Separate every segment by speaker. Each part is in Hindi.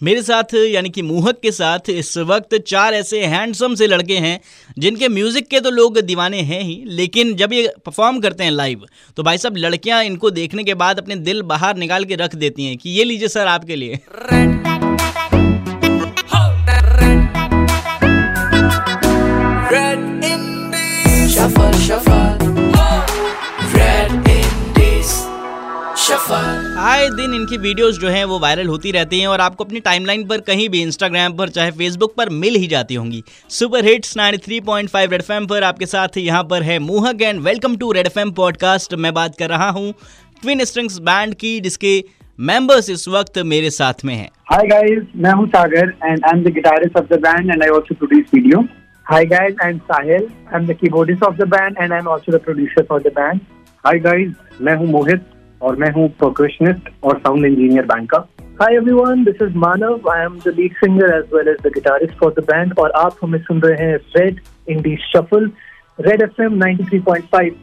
Speaker 1: मेरे साथ, यानी कि मोहक के साथ, इस वक्त चार ऐसे हैंडसम से लड़के हैं, जिनके म्यूज़िक के तो लोग दीवाने हैं ही, लेकिन जब ये परफॉर्म करते हैं लाइव तो भाई साहब लड़कियाँ इनको देखने के बाद अपने दिल बाहर निकाल के रख देती हैं कि ये लीजिए सर आपके लिए। दिन इनकी वीडियोस जो हैं वो वायरल होती रहती हैं और आपको अपनी टाइमलाइन पर कहीं भी इंस्टाग्राम पर चाहे फेसबुक पर मिल ही जाती होंगी सुपर हिट्स 93.5 रेड एफएम पर आपके साथ यहाँ पर है Mohak and welcome to red FM podcast मैं बात कर रहा हूँ ट्विन स्ट्रिंग्स बैंड की जिसके मेंबर्स इस वक्त मेरे साथ में हैं
Speaker 2: Hi guys, मैं हूँ सागर and I'm the guitarist of the band and I also produce video. Hi guys, I'm Sahil. I'm the keyboardist of the band and I'm also the producer for the band. Hi guys, मैं हूँ मोहित और मैं हूँ percussionist और साउंड इंजीनियर बैंड का. Hi everyone, this is Manav. I am the lead singer as well as the guitarist for the band और आप हमें सुन रहे हैं Red Indie Shuffle, Red FM 93.5.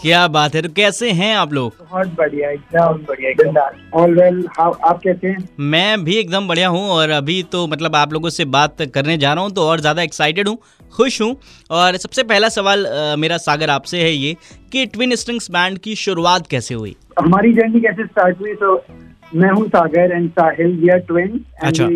Speaker 1: क्या बात है तो कैसे हैं आप लोग?
Speaker 2: बहुत बढ़िया एकदम बढ़िया एकदम। ऑल वेल आप कैसे हैं?
Speaker 1: मैं भी एकदम बढ़िया हूँ और अभी तो मतलब आप लोगों से बात करने जा रहा हूँ तो और ज़्यादा एक्साइटेड हूँ खुश हूँ। और सबसे पहला सवाल अ, मेरा सागर आपसे है ये कि ट्विन स्ट्रिंग्स बैंड की शुरुआत कैसे हुई?
Speaker 2: हमारी जर्नी कैसे स्टार्ट हुई? तो मैं हूँ Sagar and Sahil we are twin
Speaker 1: अच्छा।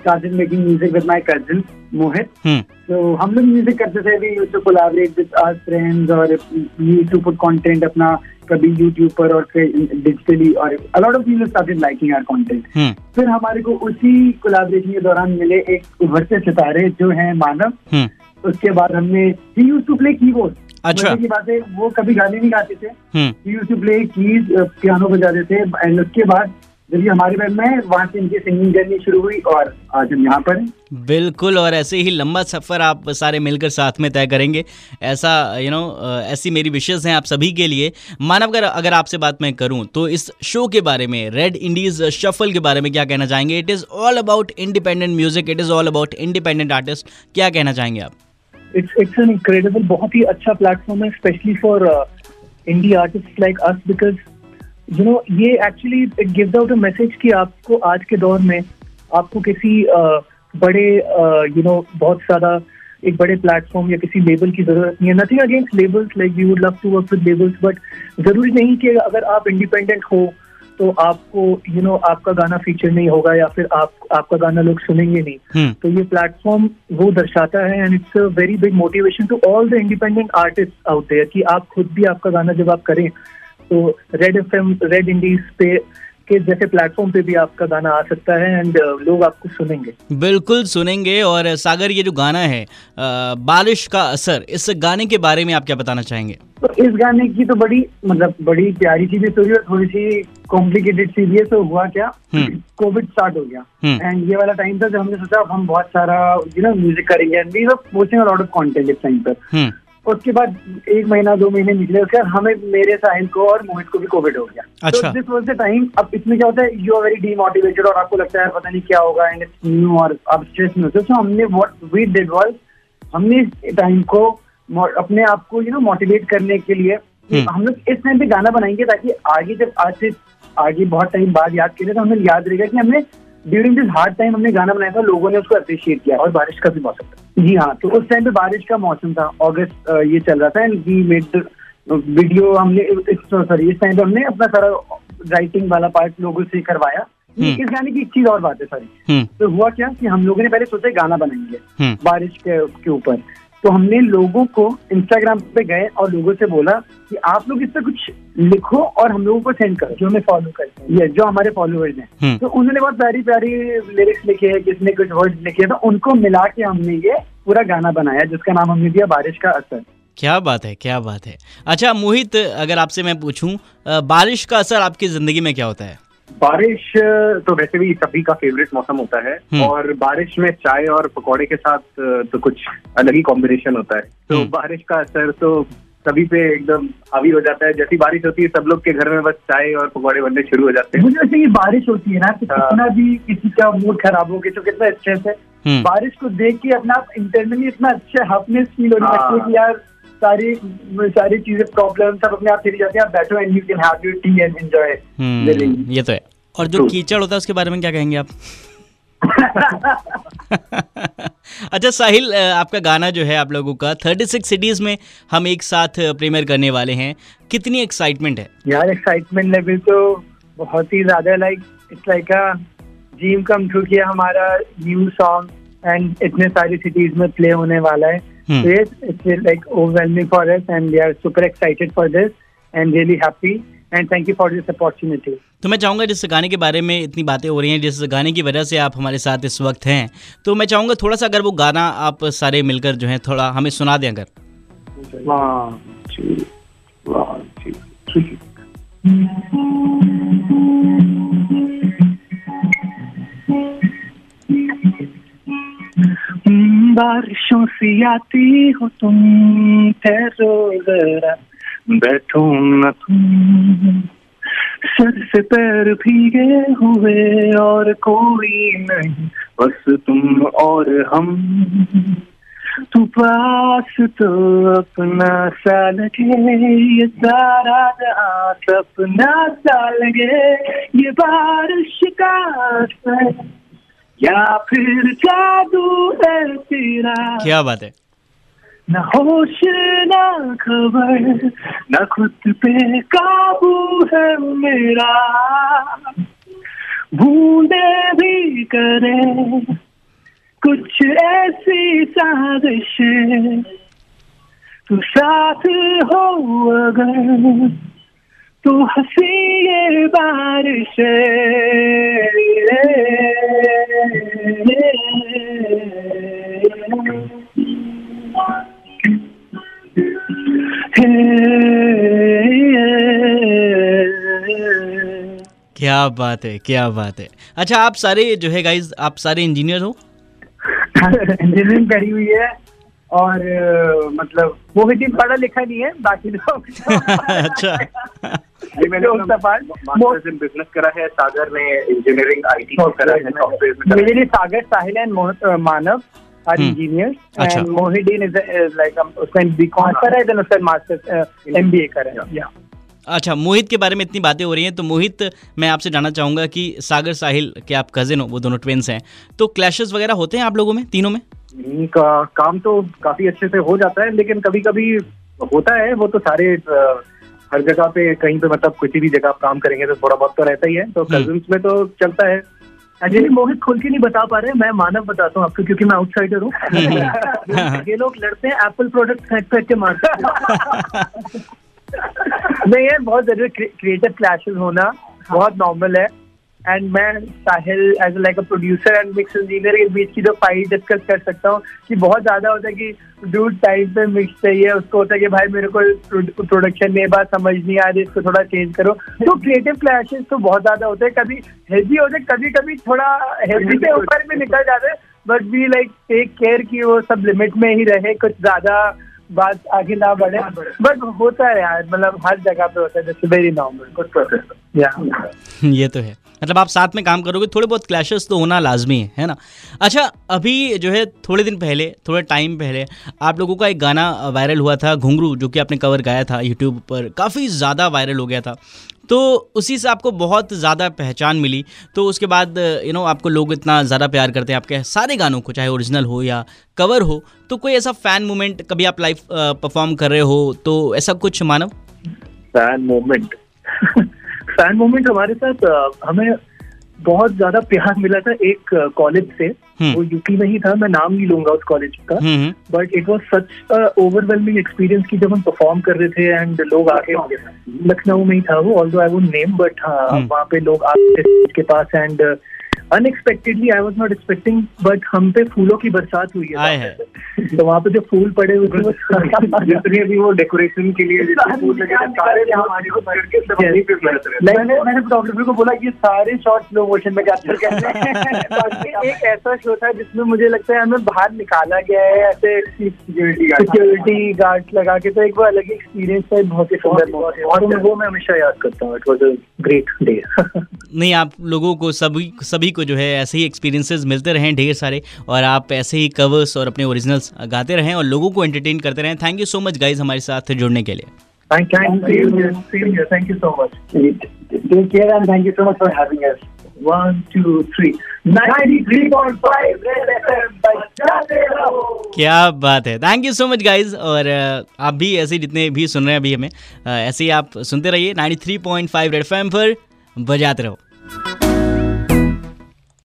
Speaker 2: Started making music with my cousin Mohit
Speaker 1: हम्म
Speaker 2: तो हम लोग म्यूज़िक करते थे we used to collaborate with our friends और यूज्ड टू पुट कंटेंट अपना कभी यूट्यूब पर और फिर डिजिटली और a lot of people started liking our content
Speaker 1: हम्म
Speaker 2: फिर हमारे को उसी कोलैबोरेशन के दौरान मिले एक उभरते सितारे जो हैं मानव।
Speaker 1: हम्म
Speaker 2: उसके बाद हमने he used to play keyboard
Speaker 1: अच्छा।
Speaker 2: की बात है वो कभी गाने नहीं गाते थे। He used to play keys piano बजाते थे। एंड उसके बाद जब ये हमारे बैंड में वहाँ से इनकी सिंगिंग जर्नी शुरू हुई और आज हम यहाँ पर
Speaker 1: बिल्कुल और ऐसे ही लंबा सफ़र आप सारे मिलकर साथ में तय करेंगे। ऐसा यू नो ऐसी मेरी विशेष हैं आप सभी के लिए। मानव अगर अगर आपसे बात मैं करूँ तो इस शो के बारे में रेड इंडीज शफल के बारे में क्या कहना चाहेंगे? It is all about independent music it is all about independent artist क्या कहना चाहेंगे आप?
Speaker 2: इट्स इट्स एन इनक्रेडिबल बहुत ही अच्छा प्लेटफॉर्म है specially for indie artist like us because you know ये actually it gives out a message कि आपको आज के दौर में आपको किसी uh, बड़े यू नो बहुत ज़्यादा एक बड़े प्लेटफॉर्म या किसी लेबल की ज़रूरत नहीं है। Nothing against labels like we would love to work with labels but ज़रूरी नहीं कि अगर आप इंडिपेंडेंट हो तो आपको यू नो आपका गाना फीचर नहीं होगा या फिर आप आपका गाना लोग सुनेंगे नहीं।
Speaker 1: हम्म।
Speaker 2: तो ये प्लेटफॉर्म वो दर्शाता है and it's a very big motivation to all the independent artist out there कि आप खुद भी आपका गाना जब आप करें तो red F M red indies पे के जैसे प्लेटफॉर्म पे भी आपका गाना आ सकता है एंड लोग आपको सुनेंगे।
Speaker 1: बिल्कुल सुनेंगे और सागर ये जो गाना है अ, बारिश का असर इस गाने के बारे में आप क्या बताना चाहेंगे?
Speaker 2: तो इस गाने की तो बड़ी मतलब बड़ी प्यारी सी भी स्टोरी और थोड़ी सी कॉम्प्लिकेटेड सी भी है तो हुआ क्या?
Speaker 1: हम्म।
Speaker 2: कोविड स्टार्ट हो गया।
Speaker 1: हम्म।
Speaker 2: एंड ये वाला टाइम था जब हमने सोचा हम बहुत सारा यू नो म्यूज़िक करेंगे and we were posting a lot of content इस टाइम पर।
Speaker 1: हम्म।
Speaker 2: उसके बाद एक महीना दो महीने निकले उसके बाद हमें मेरे साहिल को और मोहित को भी कोविड हो गया
Speaker 1: अच्छा।
Speaker 2: तो दिस वाज द टाइम अब इसमें क्या होता है यू आर वेरी डीमोटिवेटेड और आपको लगता है पता नहीं क्या होगा एंड इट्स न्यू और आप स्ट्रेस में होते हो तो हमने व्हाट वी डिड वाज हमने इस टाइम को अपने आप को यू नो मोटिवेट करने के लिए
Speaker 1: हम्म।
Speaker 2: हम लोग इस टाइम पे गाना बनाएँगे ताकि आगे जब आज से आगे बहुत टाइम बाद याद करें तो हमें याद रहेगा कि हमने ड्यूरिंग दिस हार्ड टाइम हमने गाना बनाया था लोगों ने उसको अप्रिशिएट किया और बारिश का भी मौसम था। जी हाँ तो उस टाइम पे बारिश का मौसम था अगस्त ये चल रहा था एंड वी मेड वीडियो हमने सॉरी इस टाइम पे हमने अपना सारा राइटिंग वाला पार्ट लोगों से करवाया।
Speaker 1: हम्म।
Speaker 2: इस गाने की एक चीज़ और बात है सारी
Speaker 1: हम्म।
Speaker 2: तो हुआ क्या कि हम लोगों ने पहले सोचा गाना बनाएँगे
Speaker 1: हम्म।
Speaker 2: बारिश के के ऊपर। तो हमने लोगों को इंस्टाग्राम पे गए और लोगों से बोला कि आप लोग इस पे कुछ लिखो और हम लोगों को सेंड करो जो हमें फॉलो करते हैं। ये जो हमारे फॉलोअर्स हैं।
Speaker 1: हम्म।
Speaker 2: तो उन्होंने बहुत प्यारी प्यारी लिरिक्स लिखे हैं किसने कुछ वर्ड लिखे हैं। तो उनको मिला के हमने ये पूरा गाना बनाया जिसका नाम हमने दिया बारिश का असर।
Speaker 1: क्या बात है क्या बात है। अच्छा मोहित अगर आपसे मैं पूछूँ बारिश का असर आपकी ज़िंदगी में क्या होता है?
Speaker 3: बारिश तो वैसे भी सभी का फेवरेट मौसम होता है
Speaker 1: हम्म।
Speaker 3: और बारिश में चाय और पकौड़े के साथ तो कुछ अलग ही कॉम्बिनेशन होता है तो
Speaker 1: हम्म।
Speaker 3: बारिश का असर तो सभी पे एकदम हावी हो जाता है जैसी बारिश होती है सब लोग के घर में बस चाय और पकौड़े बनने शुरू हो जाते हैं
Speaker 2: मुझे वैसे ये बारिश होती है ना तो
Speaker 3: हाँ।
Speaker 2: कितना भी किसी का मूड खराब हो गया तो कितना स्ट्रेस है
Speaker 1: हम्म
Speaker 2: बारिश को देख के अपना आप इंटरनली इतना अच्छा हैप्पीनेस फील होने
Speaker 3: हाँ।
Speaker 2: लगती है कि यार सारी सारी चीज़ें प्रॉब्लम सब अपने आप चली जाती है। आप बैठो and you can have your tea and enjoy
Speaker 1: ये तो है। और जो कीचड़ होता है उसके बारे में क्या कहेंगे आप? अच्छा साहिल आपका गाना जो है आप लोगों का 36 सिटीज़ में हम एक साथ प्रीमियर करने वाले हैं। कितनी एक्साइटमेंट है?
Speaker 4: यार एक्साइटमेंट लेवल तो बहुत ही ज़्यादा like it's like a dream come true किया हमारा न्यू सॉन्ग एंड इतने सारी सिटीज़ में प्ले होने वाला है।
Speaker 1: हम्म।
Speaker 4: Yes, it's like overwhelming for us and we are super excited for this and really happy and thank you for this opportunity.
Speaker 1: तो मैं चाहूँगा जिस गाने के बारे में इतनी बातें हो रही हैं जिस गाने की वजह से आप हमारे साथ इस वक्त हैं तो मैं चाहूँगा थोड़ा सा अगर वो गाना आप सारे मिलकर जो है थोड़ा हमें सुना दें अगर
Speaker 3: One, two, one, two, three.
Speaker 4: बारिशों से आती हो तुम ठहरो जरा बैठो न तुम सर से पैर भीगे हुए और कोई नहीं बस तुम और हम तू पास तो अपना सा लगे ये सारा जहाँ सपना सा लगे ये बारिश का असर या फिर जादू है तेरा।
Speaker 1: क्या बात है?
Speaker 4: न होश न खबर न खुद पे काबू है मेरा। बूंदे भी करे कुछ ऐसी साजिश। तू साथ हो अगर तो हँसी ये बारिश।
Speaker 1: क्या बात है क्या बात है। अच्छा आप सारे जो है गाइज़ आप सारे इंजीनियर हो?
Speaker 4: इंजीनियरिंग करी हुई है और मतलब वो भी पढ़ा लिखा नहीं है बाकी लोग
Speaker 1: अच्छा।
Speaker 3: जी मैंने
Speaker 4: लोग सफार
Speaker 3: मास्टर्स इन बिज़नेस करा है सागर ने इंजीनियरिंग आईटी करा है सॉफ्टवेयर में
Speaker 4: सागर साहिल एंड मानव आर
Speaker 1: हम्म।
Speaker 4: इंजीनियर्स
Speaker 1: अच्छा।
Speaker 4: एंड मोहिदीन इज़ लाइक उसने बीकॉम करा है देन उसने मास्टर्स एमबीए करा है। या
Speaker 1: अच्छा मोहित के बारे में इतनी बातें हो रही हैं तो मोहित मैं आपसे जानना चाहूँगा कि सागर साहिल के आप कजिन हो वो दोनों ट्विंस हैं। तो क्लैशेस वगैरह होते हैं आप लोगों में तीनों में?
Speaker 3: हम्म, का, काम तो काफ़ी अच्छे से हो जाता है लेकिन कभी कभी होता है वो तो सारे हर जगह पे कहीं पे मतलब किसी भी जगह आप काम करेंगे तो थोड़ा बहुत तो रहता ही है तो
Speaker 1: हम्म।
Speaker 3: कजिन्स में तो चलता है।
Speaker 4: एक्चुअली मोहित खुल के नहीं बता पा रहे मैं मानव बताता हूँ आपको क्योंकि मैं आउटसाइडर हूँ। ये लोग लड़ते हैं एप्पल प्रोडक्ट फेंक फेंक के मारते हैं नहीं यार बहुत ज़रूरी क्रिएटिव क्लैशेस होना बहुत नॉर्मल है। एंड मैं Sahil as like a producer and mix engineer के बीच की जो फाइट डिस्कस कर सकता हूँ कि बहुत ज़्यादा होता है कि डूड टाइम पे मिक्स चाहिए। उसको होता है कि भाई मेरे को प्रोडक्शन में बात समझ नहीं आ रही इसको थोड़ा चेंज करो। तो क्रिएटिव क्लैशेस तो बहुत ज़्यादा होते हैं। कभी हेल्दी होते हैं कभी कभी थोड़ा हेल्दी से ऊपर भी निकल जाते हैं। But we like take care कि वो सब लिमिट में ही रहे कुछ ज़्यादा बात आगे ना बढ़े। बट होता है यार मतलब हर जगह पे होता है जैसे वेरी नॉर्मल गुड प्रोसेस या।
Speaker 1: ये तो है। मतलब आप साथ में काम करोगे थोड़े बहुत क्लैशेस तो होना लाजमी है है ना? अच्छा अभी जो है थोड़े दिन पहले थोड़े टाइम पहले आप लोगों का एक गाना वायरल हुआ था घुंगरू जो कि आपने कवर गाया था यूट्यूब पर काफ़ी ज़्यादा वायरल हो गया था। तो उसी से आपको बहुत ज़्यादा पहचान मिली। तो उसके बाद यू नो आपको लोग इतना ज़्यादा प्यार करते हैं आपके सारे गानों को चाहे ओरिजिनल हो या कवर हो। तो कोई ऐसा फ़ैन मोमेंट कभी आप लाइव परफॉर्म कर रहे हो तो ऐसा कुछ Manav?
Speaker 3: Fan moment
Speaker 4: fan moment हमारे साथ हमें बहुत ज़्यादा प्यार मिला था एक कॉलेज से।
Speaker 1: हम्म।
Speaker 4: वो यूपी में ही था मैं नाम नहीं लूँगा उस कॉलेज का। But it was such overwhelming experience की जब हम परफॉर्म कर रहे थे एंड लोग आके लखनऊ में ही था वो although I would name but. वहाँ पे लोग आते के पास and unexpectedly I was not expecting but हम पे फूलों की बरसात हुई है। तो वहाँ पे जो फूल पड़े हुए थे
Speaker 3: जितने भी वो डेकोरेशन के लिए।
Speaker 4: मैंने मैंने फोटोग्राफर को बोला कि ये सारे शॉट स्लो मोशन में कैप्चर करने हैं एक ऐसा शो था जिसमें मुझे लगता है हमें बाहर निकाला गया है ऐसे
Speaker 3: सिक्योरिटी गार्ड
Speaker 4: लगा के तो एक वो अलग एक्सपीरियंस था बहुत ही सुंदर और वो मैं हमेशा याद करता हूँ it was a great day
Speaker 1: नहीं आप लोगों को सभी सभी को जो है ऐसे ही एक्सपीरियंसेस मिलते रहें ढेर सारे और आप ऐसे ही कवर्स और अपने ओरिजिनल्स गाते रहें और लोगों को एंटरटेन करते रहें। Thank you so much guys हमारे साथ जुड़ने के लिए।
Speaker 4: Thank you thank you so much
Speaker 2: Take care and thank you so much for having us.
Speaker 5: One, two, three. 93.5 Red FM बजाते रहो
Speaker 1: क्या बात है। Thank you so much guys और आप भी ऐसे जितने भी सुन रहे हैं अभी हमें ऐसे ही आप सुनते रहिए। 93.5 रेड एफएम पर बजाते रहो।